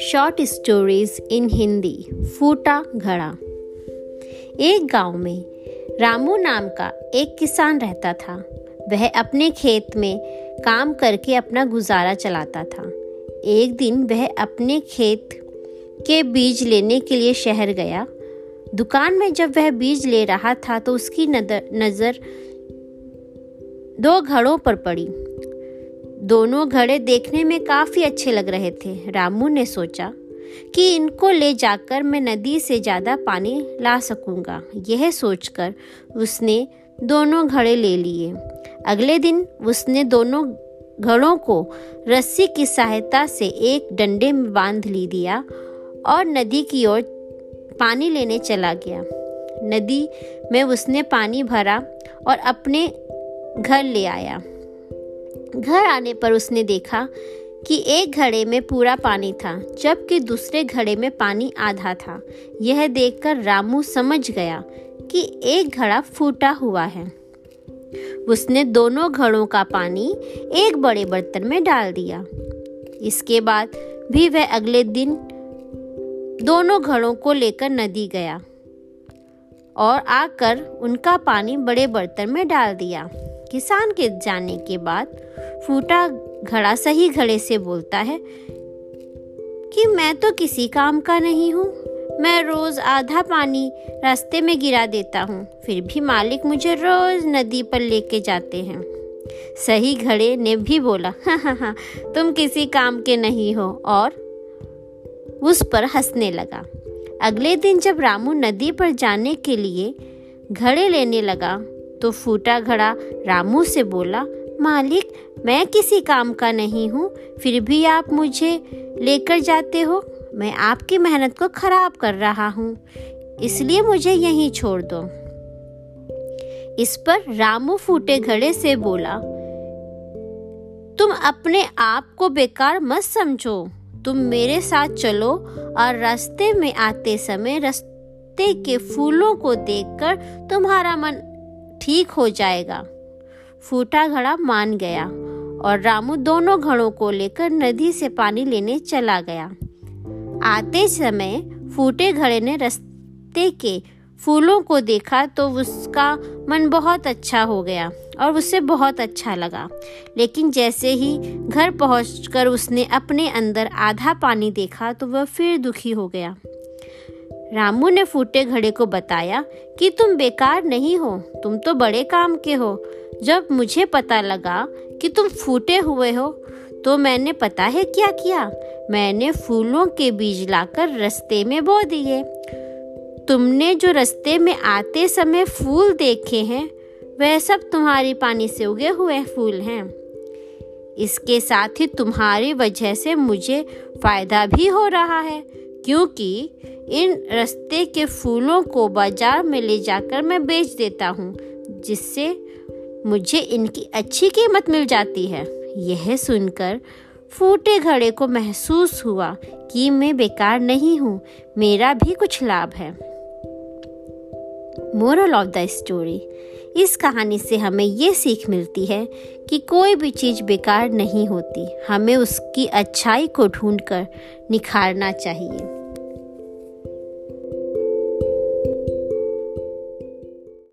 Short stories in Hindi फूटा घड़ा एक गाँव में रामू नाम का एक किसान रहता था। वह अपने खेत में काम करके अपना गुजारा चलाता था। एक दिन वह अपने खेत के बीज लेने के लिए शहर गया। दुकान में जब वह बीज ले रहा था तो उसकी नज़र दो घड़ों पर पड़ी। दोनों घड़े देखने में काफ़ी अच्छे लग रहे थे। रामू ने सोचा कि इनको ले जाकर मैं नदी से ज़्यादा पानी ला सकूँगा। यह सोचकर उसने दोनों घड़े ले लिए। अगले दिन उसने दोनों घड़ों को रस्सी की सहायता से एक डंडे में बाँध ली दिया और नदी की ओर पानी लेने चला गया। नदी में उसने पानी भरा और अपने घर ले आया। घर आने पर उसने देखा कि एक घड़े में पूरा पानी था, जबकि दूसरे घड़े में पानी आधा था। यह देखकर रामू समझ गया कि एक घड़ा फूटा हुआ है। उसने दोनों घड़ों का पानी एक बड़े बर्तन में डाल दिया। इसके बाद भी वह अगले दिन दोनों घड़ों को लेकर नदी गया और आकर उनका पानी बड़े बर्तन में डाल दिया। किसान के जाने के बाद फूटा घड़ा सही घड़े से बोलता है कि मैं तो किसी काम का नहीं हूँ। मैं रोज आधा पानी रास्ते में गिरा देता हूँ। फिर भी मालिक मुझे रोज नदी पर लेके जाते हैं। सही घड़े ने भी बोला हाँ हाँ हाँ तुम किसी काम के नहीं हो। और उस पर हंसने लगा। अगले दिन जब रामू नदी पर जाने के लिए घड़े लेने लगा तो फूटा घड़ा रामू से बोला, मालिक, मैं किसी काम का नहीं हूँ, फिर भी आप मुझे लेकर जाते हो? मैं आपकी मेहनत को खराब कर रहा हूँ, इसलिए मुझे यहीं छोड़ दो। इस पर रामू फूटे घड़े से बोला, तुम अपने आप को बेकार मत समझो। तुम मेरे साथ चलो और रास्ते में आते समय रास्ते के फूलों को देखकर तुम्हारा मन ठीक हो जाएगा। फूटा घड़ा मान गया और रामू दोनों घड़ों को लेकर नदी से पानी लेने चला गया। आते समय फूटे घड़े ने रास्ते के फूलों को देखा तो उसका मन बहुत अच्छा हो गया और उसे बहुत अच्छा लगा। लेकिन जैसे ही घर पहुंचकर उसने अपने अंदर आधा पानी देखा तो वह फिर दुखी हो गया। रामू ने फूटे घड़े को बताया कि तुम बेकार नहीं हो, तुम तो बड़े काम के हो। जब मुझे पता लगा कि तुम फूटे हुए हो तो मैंने पता है क्या किया? मैंने फूलों के बीज लाकर रस्ते में बो दिए। तुमने जो रस्ते में आते समय फूल देखे हैं, वह सब तुम्हारी पानी से उगे हुए फूल हैं। इसके साथ ही तुम्हारी वजह से मुझे फ़ायदा भी हो रहा है। क्योंकि इन रस्ते के फूलों को बाज़ार में ले जाकर मैं बेच देता हूँ, जिससे मुझे इनकी अच्छी कीमत मिल जाती है। यह सुनकर फूटे घड़े को महसूस हुआ कि मैं बेकार नहीं हूँ, मेरा भी कुछ लाभ है। मोरल ऑफ़ द स्टोरी इस कहानी से हमें ये सीख मिलती है कि कोई भी चीज़ बेकार नहीं होती। हमें उसकी अच्छाई को ढूंढकर निखारना चाहिए।